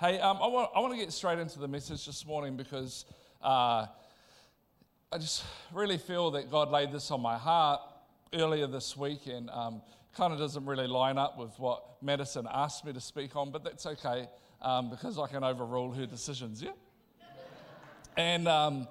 Hey, um, I, want, I want to get straight into the message this morning because uh, I just really feel that God laid this on my heart earlier this week and um, kind of doesn't really line up with what Madison asked me to speak on, but that's okay um, because I can overrule her decisions, yeah? and, um,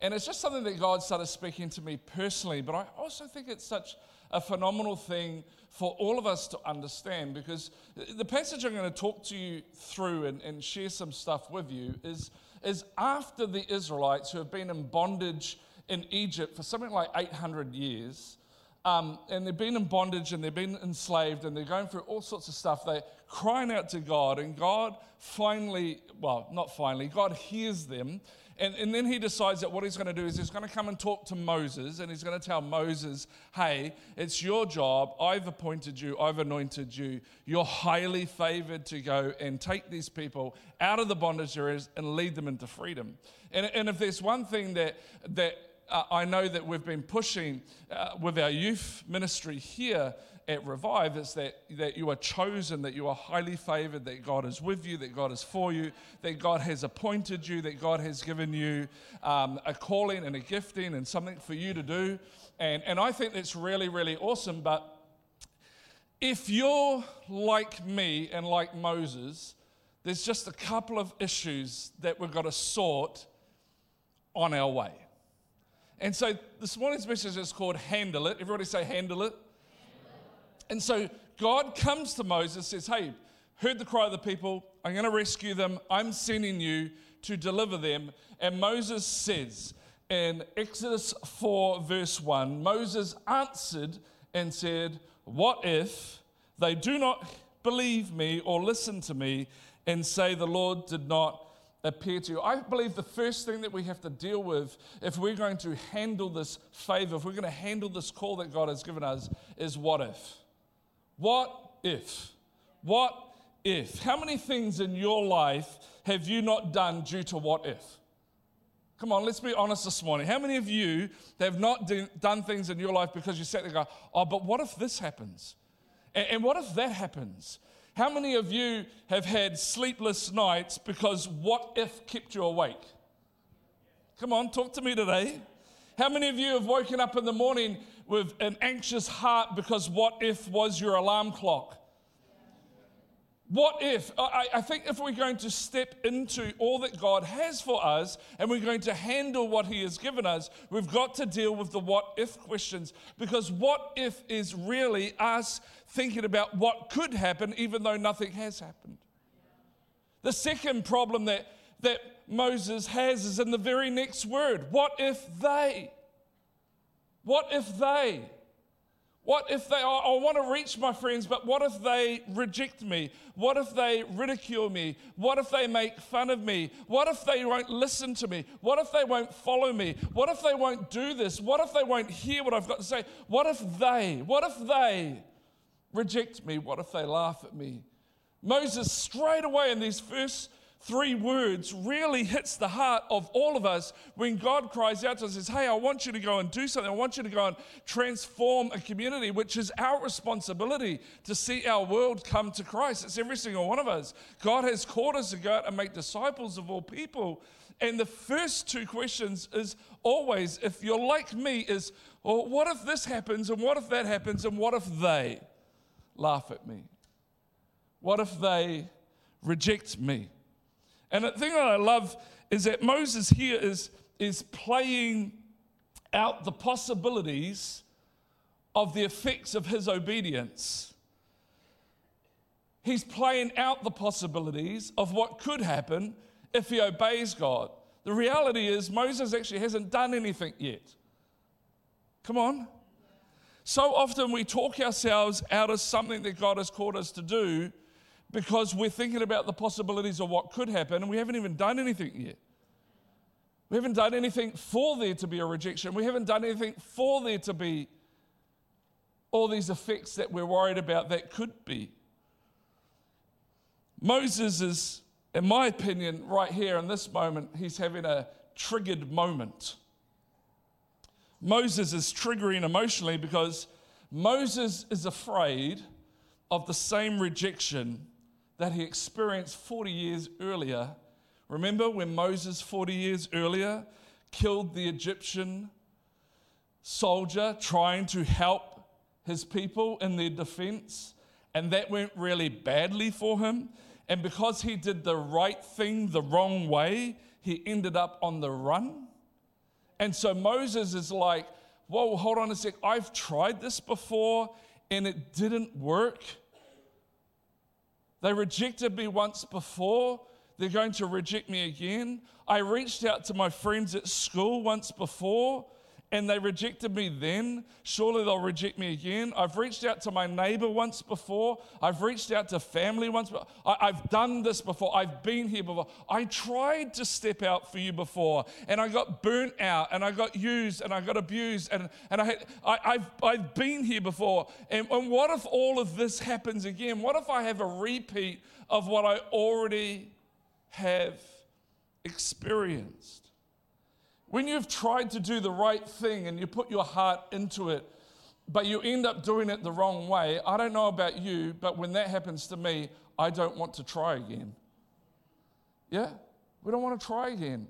and it's just something that God started speaking to me personally, but I also think it's such a phenomenal thing for all of us to understand because the passage I'm going to talk to you through and, and share some stuff with you is, is after the Israelites who have been in bondage in Egypt for something like 800 years. Um, and they've been in bondage and they've been enslaved and they're going through all sorts of stuff. They're crying out to God, and God finally, well, not finally, God hears them and, and then he decides that what he's going to do is he's going to come and talk to Moses and he's going to tell Moses, hey, it's your job. I've appointed you, I've anointed you. You're highly favored to go and take these people out of the bondage is and lead them into freedom. And, and if there's one thing that, that uh, I know that we've been pushing uh, with our youth ministry here at Revive is that, that you are chosen, that you are highly favored, that God is with you, that God is for you, that God has appointed you, that God has given you um, a calling and a gifting and something for you to do. And, and I think that's really, really awesome. But if you're like me and like Moses, there's just a couple of issues that we've got to sort on our way. And so this morning's message is called Handle It. Everybody say, Handle It. And so God comes to Moses, says, Hey, heard the cry of the people. I'm going to rescue them. I'm sending you to deliver them. And Moses says in Exodus 4, verse 1 Moses answered and said, What if they do not believe me or listen to me and say the Lord did not appear to you. I believe the first thing that we have to deal with if we're going to handle this favor, if we're going to handle this call that God has given us, is what if? What if? What if? How many things in your life have you not done due to what if? Come on, let's be honest this morning. How many of you have not do, done things in your life because you sat there go, oh, but what if this happens? And, and what if that happens? How many of you have had sleepless nights because what if kept you awake? Come on, talk to me today. How many of you have woken up in the morning with an anxious heart because what if was your alarm clock? What if? I, I, think if we're going to step into all that God has for us and we're going to handle what He has given us, we've got to deal with the what if questions because what if is really us thinking about what could happen even though nothing has happened. The second problem that, that Moses has is in the very next word what if they? What if they? What if they, I, I want to reach my friends, but what if they reject me? What if they ridicule me? What if they make fun of me? What if they won't listen to me? What if they won't follow me? What if they won't do this? What if they won't hear what I've got to say? What if they, what if they reject me? What if they laugh at me? Moses, straight away in these first three words really hits the heart of all of us when God cries out to us says, Hey, I want you to go and do something. I want you to go and transform a community, which is our responsibility to see our world come to Christ. It's every single one of us. God has called us to go out and make disciples of all people. And the first two questions is always, if you're like me, is, well, what if this happens and what if that happens and what if they laugh at me? What if they reject me? And the thing that I love is that Moses here is, is playing out the possibilities of the effects of his obedience. He's playing out the possibilities of what could happen if he obeys God. The reality is, Moses actually hasn't done anything yet. Come on. So often we talk ourselves out of something that God has called us to do because we're thinking about the possibilities of what could happen and we haven't even done anything yet. We haven't done anything for there to be a rejection. We haven't done anything for there to be all these effects that we're worried about that could be. Moses is, in my opinion, right here in this moment, he's having a triggered moment. Moses is triggering emotionally because Moses is afraid of the same rejection that he experienced 40 years earlier. Remember when Moses, 40 years earlier, killed the Egyptian soldier trying to help his people in their defense? And that went really badly for him. And because he did the right thing the wrong way, he ended up on the run. And so Moses is like, Whoa, hold on a sec. I've tried this before and it didn't work. They rejected me once before. They're going to reject me again. I reached out to my friends at school once before and they rejected me then, surely they'll reject me again. I've reached out to my neighbor once before. I've reached out to family once. I, have done this before. I've been here before. I tried to step out for you before, and I got burnt out, and I got used, and I got abused, and, and I had, I, have I've been here before. And, and what if all of this happens again? What if I have a repeat of what I already have experienced? When you've tried to do the right thing and you put your heart into it, but you end up doing it the wrong way, I don't know about you, but when that happens to me, I don't want to try again. Yeah? We don't want to try again.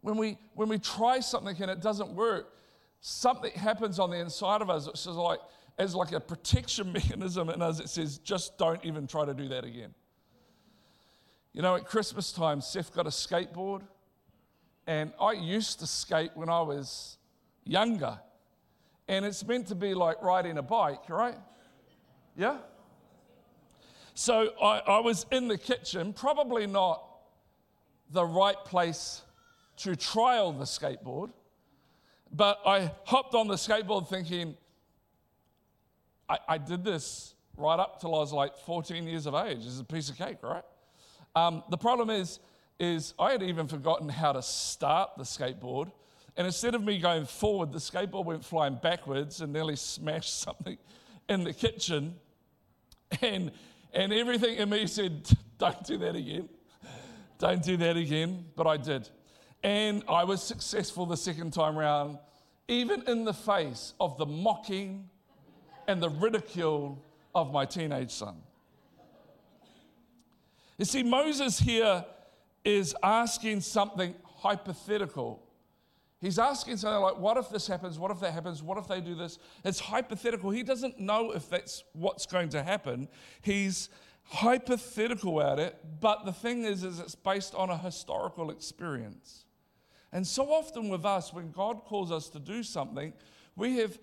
When we, when we try something and it doesn't work, something happens on the inside of us. It's just like, as like a protection mechanism in us, it says, just don't even try to do that again. You know, at Christmas time, Seth got a skateboard. And I used to skate when I was younger. And it's meant to be like riding a bike, right? Yeah? So I, I was in the kitchen, probably not the right place to trial the skateboard, but I hopped on the skateboard thinking, I, I did this right up till I was like 14 years of age. It's a piece of cake, right? Um, the problem is, is I had even forgotten how to start the skateboard. And instead of me going forward, the skateboard went flying backwards and nearly smashed something in the kitchen. And, and everything in me said, Don't do that again. Don't do that again. But I did. And I was successful the second time round, even in the face of the mocking and the ridicule of my teenage son. You see, Moses here is asking something hypothetical. He's asking something like, What if this happens? What if that happens? What if they do this? It's hypothetical. He doesn't know if that's what's going to happen. He's hypothetical at it, but the thing is, is it's based on a historical experience. And so often with us, when God calls us to do something, we have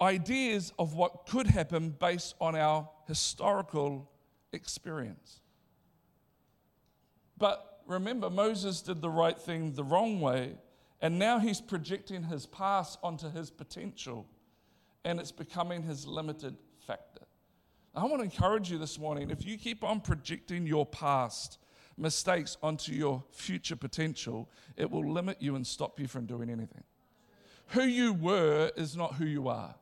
ideas of what could happen based on our historical experience. But remember, Moses did the right thing the wrong way, and now he's projecting his past onto his potential, and it's becoming his limited factor. I want to encourage you this morning if you keep on projecting your past mistakes onto your future potential, it will limit you and stop you from doing anything. Who you were is not who you are.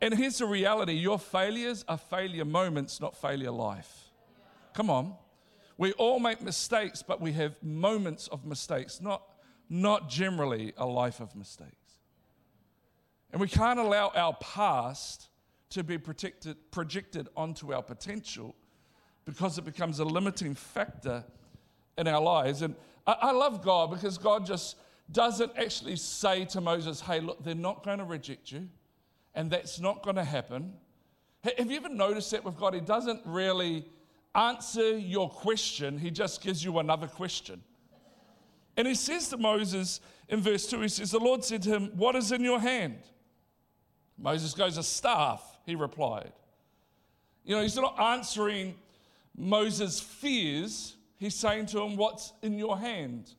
And here's the reality your failures are failure moments, not failure life. Come on. We all make mistakes, but we have moments of mistakes, not, not generally a life of mistakes. And we can't allow our past to be protected, projected onto our potential because it becomes a limiting factor in our lives. And I, I love God because God just doesn't actually say to Moses, hey, look, they're not going to reject you, and that's not going to happen. Have you ever noticed that with God? He doesn't really answer your question, he just gives you another question. And he says to Moses in verse 2, he says, The Lord said to him, What is in your hand? Moses goes, A staff, he replied. You know, he's not answering Moses' fears, he's saying to him, What's in your hand?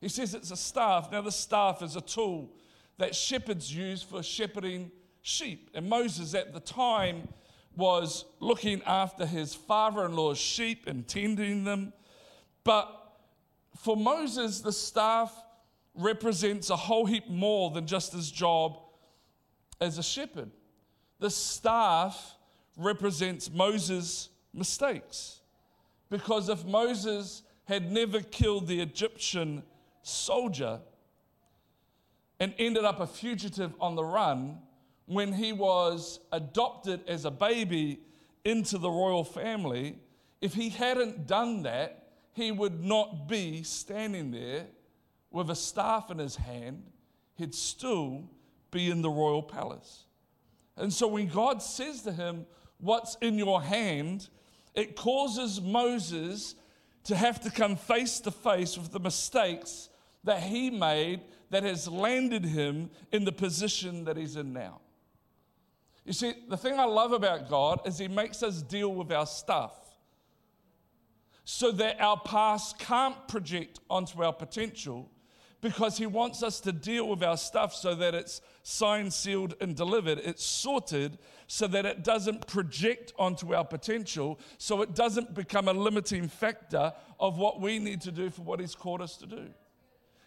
He says it's a staff. Now, the staff is a tool that shepherds use for shepherding sheep. And Moses at the time, was looking after his father in law's sheep and tending them. But for Moses, the staff represents a whole heap more than just his job as a shepherd. The staff represents Moses' mistakes. Because if Moses had never killed the Egyptian soldier and ended up a fugitive on the run, when he was adopted as a baby into the royal family, if he hadn't done that, he would not be standing there with a staff in his hand. He'd still be in the royal palace. And so when God says to him, What's in your hand? it causes Moses to have to come face to face with the mistakes that he made that has landed him in the position that he's in now. You see, the thing I love about God is he makes us deal with our stuff so that our past can't project onto our potential because he wants us to deal with our stuff so that it's signed, sealed, and delivered. It's sorted so that it doesn't project onto our potential, so it doesn't become a limiting factor of what we need to do for what he's called us to do.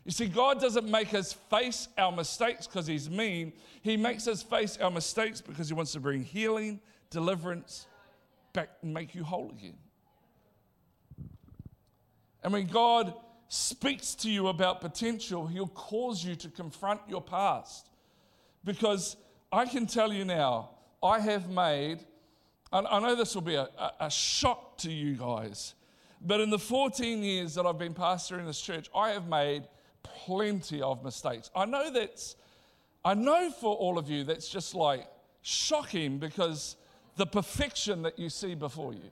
You see, God doesn't make us face our mistakes because He's mean. He makes us face our mistakes because He wants to bring healing, deliverance, back and make you whole again. And when God speaks to you about potential, He'll cause you to confront your past. Because I can tell you now, I have made, and I know this will be a, a shock to you guys, but in the 14 years that I've been pastoring this church, I have made plenty of mistakes. I know that's, I know for all of you that's just like shocking because the perfection that you see before you.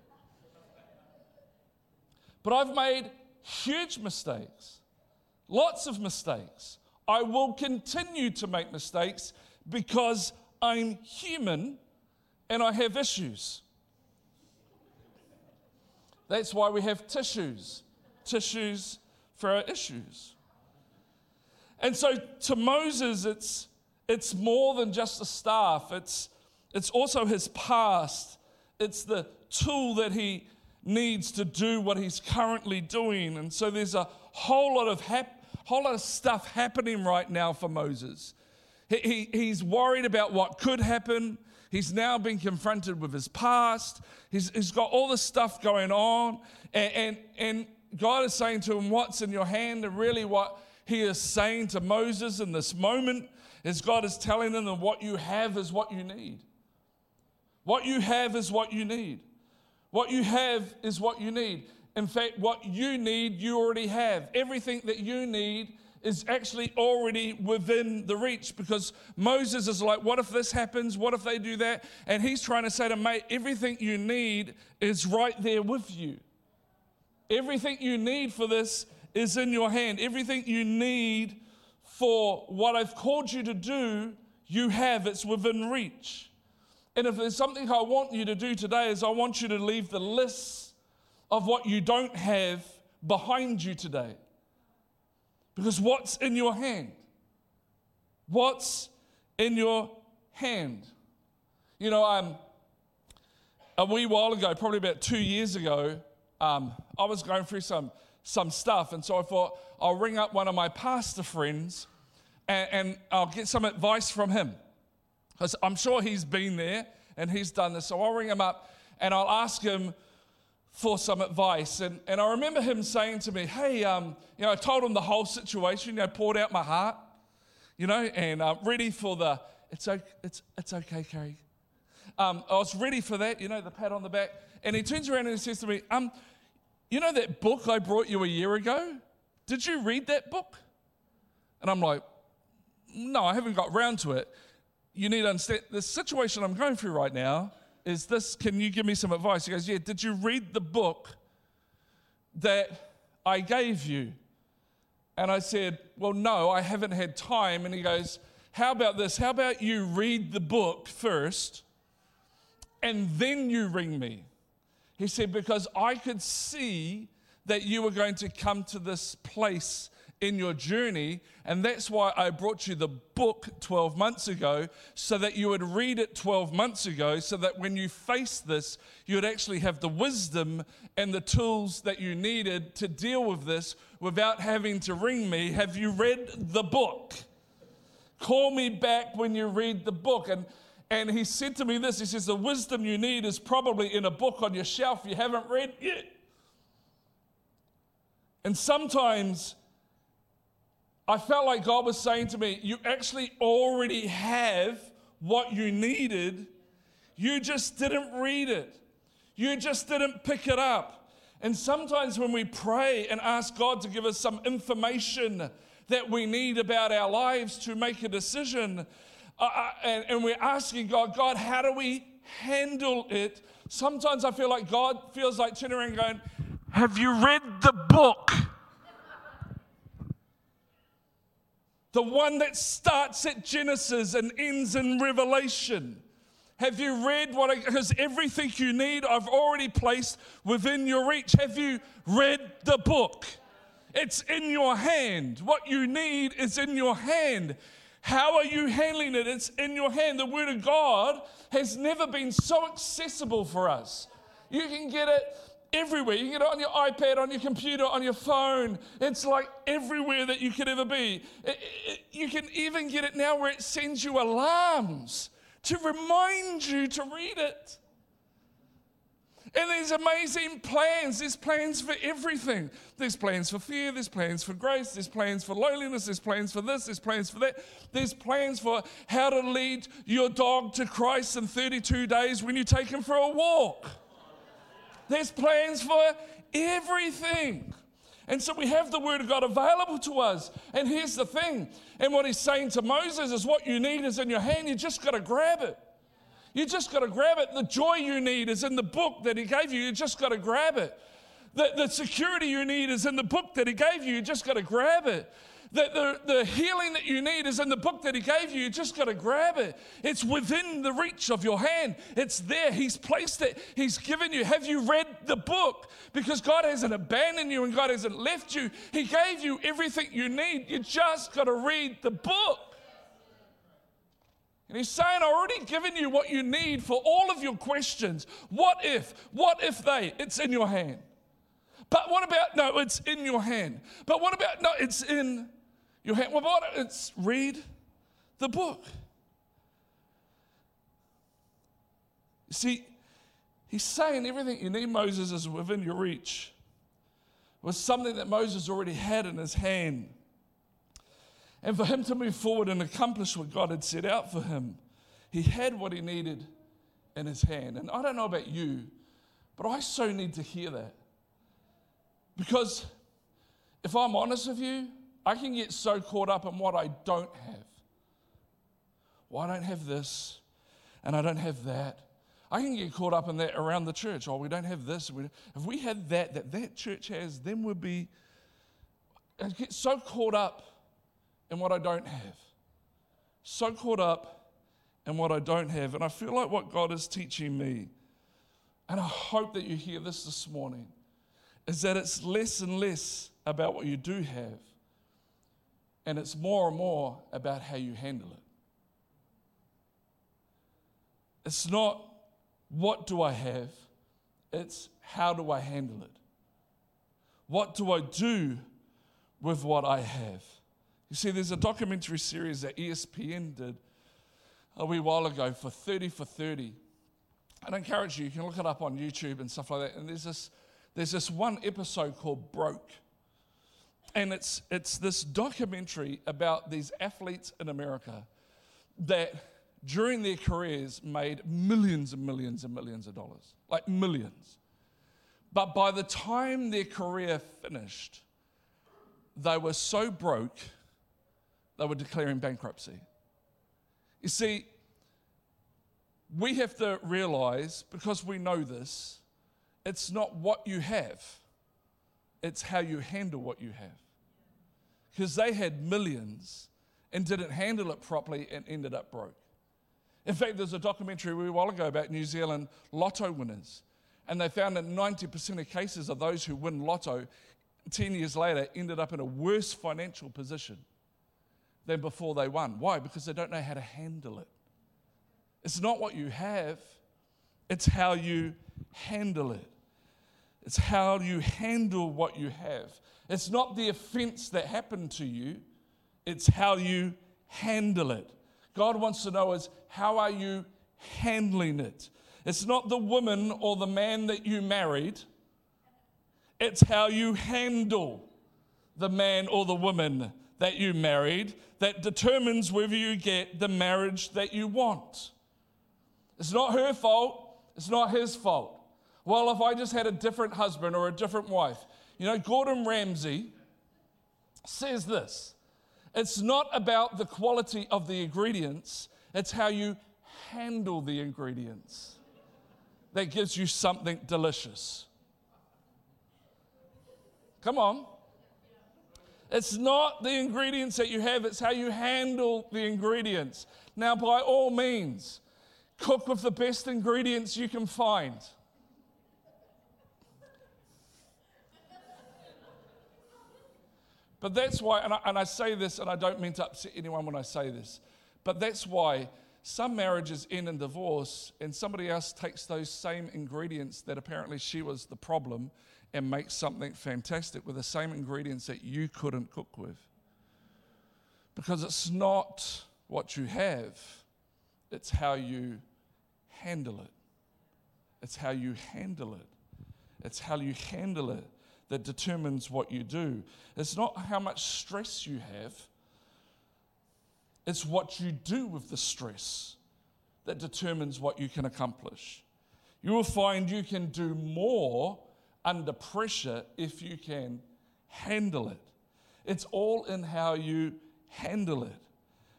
But I've made huge mistakes, lots of mistakes. I will continue to make mistakes because I'm human and I have issues. That's why we have tissues, tissues for our issues. And so to Moses, it's, it's more than just a staff, it's, it's also his past, it's the tool that he needs to do what he's currently doing. And so there's a whole lot of, hap- whole lot of stuff happening right now for Moses. He, he, he's worried about what could happen. He's now been confronted with his past. He's, he's got all this stuff going on. And, and, and God is saying to him, What's in your hand? And really, what he is saying to Moses in this moment is God is telling him that what you have is what you need. What you have is what you need. What you have is what you need. In fact, what you need, you already have. Everything that you need is actually already within the reach because Moses is like, What if this happens? What if they do that? And he's trying to say to mate, everything you need is right there with you. Everything you need for this is in your hand. Everything you need for what I've called you to do, you have. It's within reach. And if there's something I want you to do today, is I want you to leave the list of what you don't have behind you today. Because what's in your hand? What's in your hand? You know, um, a wee while ago, probably about two years ago, um, I was going through some some stuff. And so I thought, I'll ring up one of my pastor friends and, and I'll get some advice from him. Because I'm sure he's been there and he's done this. So I'll ring him up and I'll ask him for some advice. And, and I remember him saying to me, Hey, um, you know, I told him the whole situation, you know, poured out my heart, you know, and uh, ready for the, it's okay, it's, it's okay, Carrie. Um, I was ready for that, you know, the pat on the back. And he turns around and he says to me, um, you know that book I brought you a year ago? Did you read that book? And I'm like, No, I haven't got round to it. You need to understand the situation I'm going through right now is this. Can you give me some advice? He goes, Yeah, did you read the book that I gave you? And I said, Well, no, I haven't had time. And he goes, How about this? How about you read the book first and then you ring me? He said, Because I could see that you were going to come to this place in your journey. And that's why I brought you the book 12 months ago, so that you would read it 12 months ago, so that when you face this, you would actually have the wisdom and the tools that you needed to deal with this without having to ring me. Have you read the book? Call me back when you read the book. And and he said to me this He says, The wisdom you need is probably in a book on your shelf you haven't read yet. And sometimes I felt like God was saying to me, You actually already have what you needed, you just didn't read it. You just didn't pick it up. And sometimes when we pray and ask God to give us some information that we need about our lives to make a decision, uh, and, and we're asking God, God, how do we handle it? Sometimes I feel like God feels like turning around going, Have you read the book? the one that starts at Genesis and ends in Revelation. Have you read what? Because everything you need, I've already placed within your reach. Have you read the book? It's in your hand. What you need is in your hand. How are you handling it? It's in your hand. The Word of God has never been so accessible for us. You can get it everywhere. You can get it on your iPad, on your computer, on your phone. It's like everywhere that you could ever be. It, it, you can even get it now where it sends you alarms to remind you to read it. And there's amazing plans. There's plans for everything. There's plans for fear, there's plans for grace, there's plans for loneliness, there's plans for this, there's plans for that. There's plans for how to lead your dog to Christ in 32 days when you take him for a walk. There's plans for everything. And so we have the Word of God available to us. And here's the thing. And what he's saying to Moses is what you need is in your hand. You just got to grab it. You just got to grab it. The joy you need is in the book that he gave you. You just got to grab it. The, the security you need is in the book that he gave you. You just got to grab it. The, the, the healing that you need is in the book that He gave you. You just got to grab it. It's within the reach of your hand, it's there. He's placed it, He's given you. Have you read the book? Because God hasn't abandoned you and God hasn't left you. He gave you everything you need. You just got to read the book. And he's saying, I've already given you what you need for all of your questions. What if? What if they? It's in your hand. But what about, no, it's in your hand. But what about, no, it's in your hand. Well, what? It's read the book. See, he's saying everything you need, Moses, is within your reach. It was something that Moses already had in his hand. And for him to move forward and accomplish what God had set out for him, he had what he needed in his hand. And I don't know about you, but I so need to hear that. Because if I'm honest with you, I can get so caught up in what I don't have. Well, I don't have this, and I don't have that. I can get caught up in that around the church. Oh, we don't have this. If we had that, that that church has, then we'd be. I get so caught up in what I don't have. So caught up in what I don't have. And I feel like what God is teaching me, and I hope that you hear this this morning, is that it's less and less about what you do have, and it's more and more about how you handle it. It's not what do I have, it's how do I handle it? What do I do with what I have? You see, there's a documentary series that ESPN did a wee while ago for 30 for 30. I'd encourage you, you can look it up on YouTube and stuff like that. And there's this, there's this one episode called Broke and it's, it's this documentary about these athletes in America that during their careers made millions and millions and millions of dollars, like millions. But by the time their career finished, they were so broke, they were declaring bankruptcy. You see, we have to realize, because we know this, it's not what you have, it's how you handle what you have because they had millions and didn't handle it properly and ended up broke. In fact, there's a documentary a while ago about New Zealand lotto winners, and they found that 90% of cases of those who win lotto 10 years later ended up in a worse financial position than before they won. Why? Because they don't know how to handle it. It's not what you have, it's how you handle it. It's how you handle what you have. It's not the offense that happened to you, it's how you handle it. God wants to know is how are you handling it? It's not the woman or the man that you married, it's how you handle the man or the woman that you married that determines whether you get the marriage that you want. It's not her fault, it's not his fault. Well, if I just had a different husband or a different wife. You know, Gordon Ramsay says this it's not about the quality of the ingredients, it's how you handle the ingredients that gives you something delicious. Come on. It's not the ingredients that you have, it's how you handle the ingredients. Now, by all means, cook with the best ingredients you can find. But that's why, and I, and I, say this, and I don't mean to upset anyone when I say this, but that's why some marriages end in divorce, and somebody else takes those same ingredients that apparently she was the problem and make something fantastic with the same ingredients that you couldn't cook with. Because it's not what you have, it's how you handle it. It's how you handle it. It's how you handle it that determines what you do. It's not how much stress you have, it's what you do with the stress that determines what you can accomplish. You will find you can do more under pressure if you can handle it. It's all in how you handle it.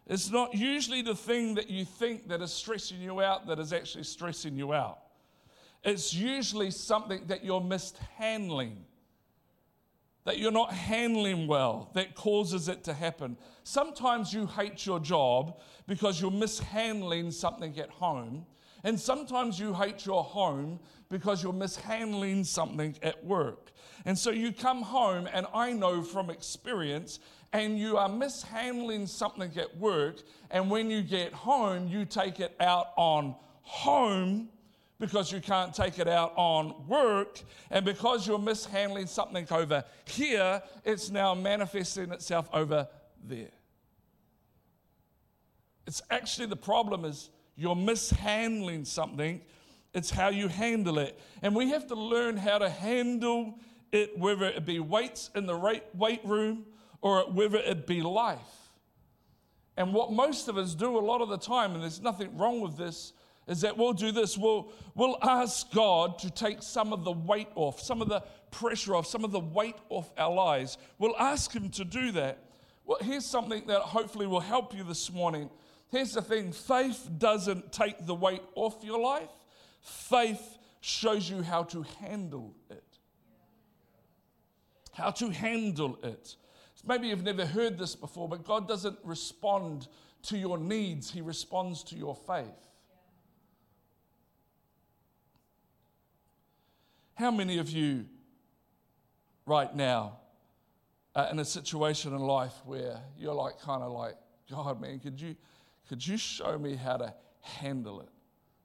It's not usually the thing that you think that is stressing you out that is actually stressing you out. It's usually something that you're mishandling that you're not handling well that causes it to happen. Sometimes you hate your job because you're mishandling something at home. And sometimes you hate your home because you're mishandling something at work. And so you come home, and I know from experience, and you are mishandling something at work. And when you get home, you take it out on home because you can't take it out on work. And because you're mishandling something over here, it's now manifesting itself over there. It's actually the problem is you're mishandling something. It's how you handle it. And we have to learn how to handle it, whether it be weights in the weight room or whether it be life. And what most of us do a lot of the time, and there's nothing wrong with this, is that we'll do this. We'll, we'll ask God to take some of the weight off, some of the pressure off, some of the weight off our lives. We'll ask Him to do that. Well, here's something that hopefully will help you this morning. Here's the thing faith doesn't take the weight off your life, faith shows you how to handle it. How to handle it. Maybe you've never heard this before, but God doesn't respond to your needs, He responds to your faith. How many of you right now are in a situation in life where you're like, kind of like, God, man, could you, could you show me how to handle it?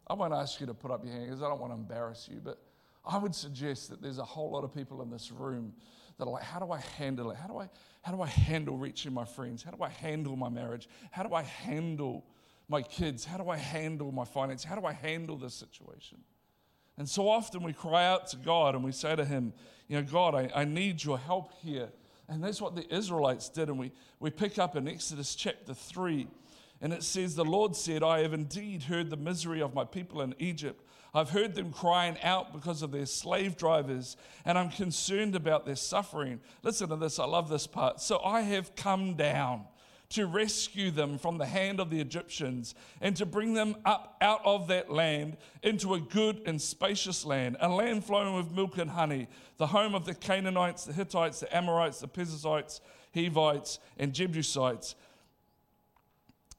I won't ask you to put up your hand because I don't want to embarrass you, but I would suggest that there's a whole lot of people in this room that are like, how do I handle it? How do I, how do I handle reaching my friends? How do I handle my marriage? How do I handle my kids? How do I handle my finance? How do I handle this situation? And so often we cry out to God and we say to Him, You know, God, I, I need your help here. And that's what the Israelites did. And we, we pick up in Exodus chapter 3, and it says, The Lord said, I have indeed heard the misery of my people in Egypt. I've heard them crying out because of their slave drivers, and I'm concerned about their suffering. Listen to this, I love this part. So I have come down to rescue them from the hand of the Egyptians and to bring them up out of that land into a good and spacious land, a land flowing with milk and honey, the home of the Canaanites, the Hittites, the Amorites, the Perizzites, Hivites, and Jebusites.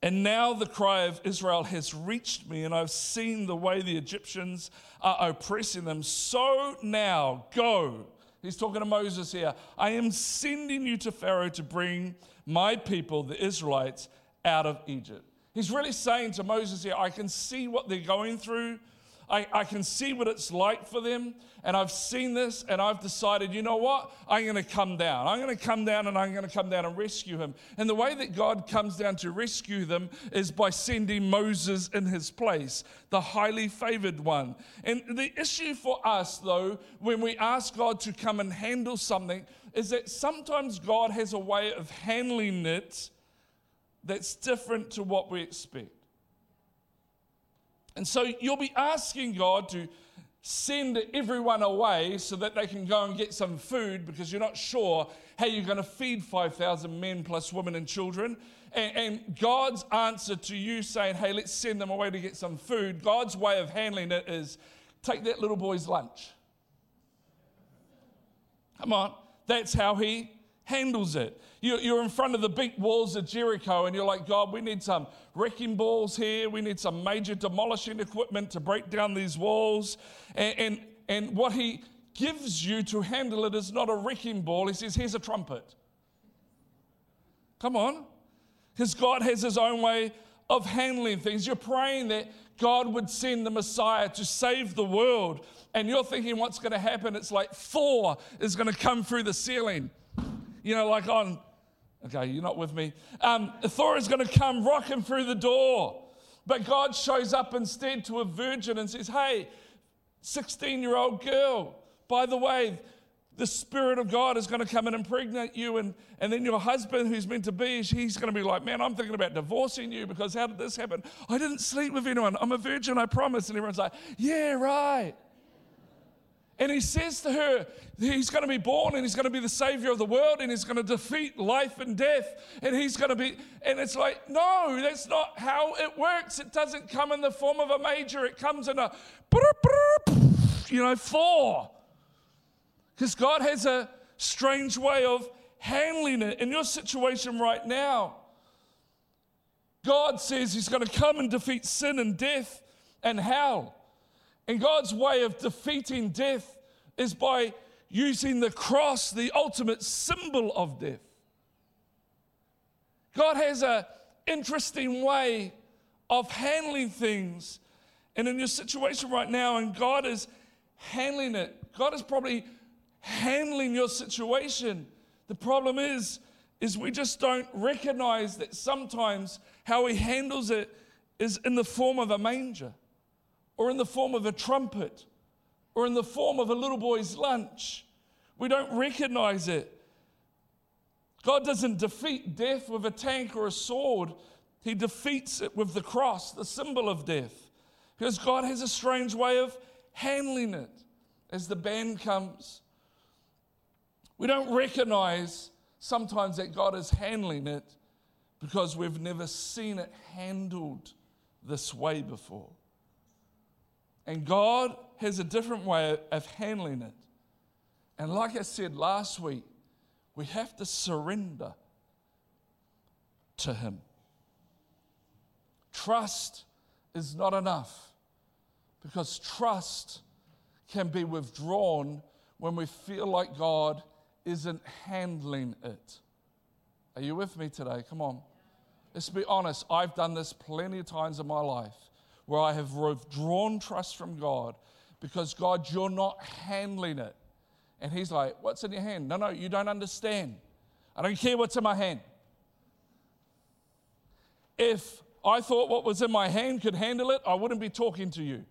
And now the cry of Israel has reached me, and I've seen the way the Egyptians are oppressing them. So now go. He's talking to Moses here. I am sending you to Pharaoh to bring my people, the Israelites, out of Egypt. He's really saying to Moses here, I can see what they're going through. I, I can see what it's like for them. And I've seen this and I've decided, you know what? I'm going to come down. I'm going to come down and I'm going to come down and rescue him. And the way that God comes down to rescue them is by sending Moses in his place, the highly favored one. And the issue for us, though, when we ask God to come and handle something, is that sometimes God has a way of handling it that's different to what we expect. And so you'll be asking God to send everyone away so that they can go and get some food because you're not sure how you're going to feed 5,000 men plus women and children. And, and, God's answer to you saying, hey, let's send them away to get some food, God's way of handling it is take that little boy's lunch. Come on. That's how he handles it. You're in front of the big walls of Jericho and you're like, God, we need some wrecking balls here. We need some major demolishing equipment to break down these walls. And, and, and what he gives you to handle it is not a wrecking ball. He says, here's a trumpet. Come on. Because God has his own way of handling things. You're praying that God would send the Messiah to save the world. And you're thinking what's going to happen? It's like Thor is going to come through the ceiling. You know, like on, okay, you're not with me. Um, Thor is going to come rocking through the door. But God shows up instead to a virgin and says, Hey, 16 year old girl, by the way, the Spirit of God is going to come and impregnate you. And, and then your husband, who's meant to be, he's going to be like, Man, I'm thinking about divorcing you because how did this happen? I didn't sleep with anyone. I'm a virgin, I promise. And everyone's like, Yeah, right. And he says to her, He's going to be born and he's going to be the savior of the world and he's going to defeat life and death. And he's going to be, and it's like, no, that's not how it works. It doesn't come in the form of a major, it comes in a, you know, four. Because God has a strange way of handling it in your situation right now. God says He's going to come and defeat sin and death and hell. And God's way of defeating death is by using the cross, the ultimate symbol of death. God has an interesting way of handling things. And in your situation right now, and God is handling it, God is probably handling your situation. The problem is, is we just don't recognize that sometimes how he handles it is in the form of a manger, or in the form of a trumpet, or in the form of a little boy's lunch. We don't recognize it. God doesn't defeat death with a tank or a sword, He defeats it with the cross, the symbol of death. Because God has a strange way of handling it. As the band comes, we don't recognize sometimes that God is handling it because we've never seen it handled this way before. And God has a different way of handling it. And like I said last week, we have to surrender to Him. Trust is not enough because trust can be withdrawn when we feel like God isn't handling it. Are you with me today? Come on. Let's be honest. I've done this plenty of times in my life where I have withdrawn trust from God because, God, you're not handling it. And He's like, What's in your hand? No, no, you don't understand. I don't care what's in my hand. If I thought what was in my hand could handle it, I wouldn't be talking to you.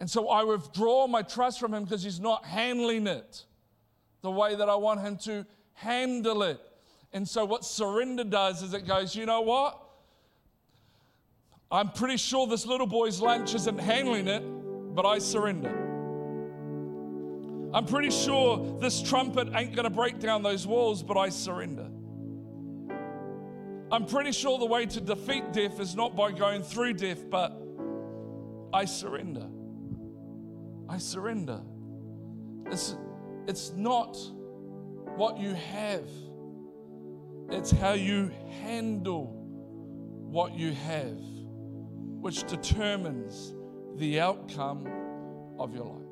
And so I withdraw my trust from him because he's not handling it the way that I want him to handle it. And so what surrender does is it goes, you know what? I'm pretty sure this little boy's lunch isn't handling it, but I surrender. I'm pretty sure this trumpet ain't going to break down those walls, but I surrender. I'm pretty sure the way to defeat death is not by going through death, but I surrender. I surrender. It's, it's not what you have, it's how you handle what you have, which determines the outcome of your life.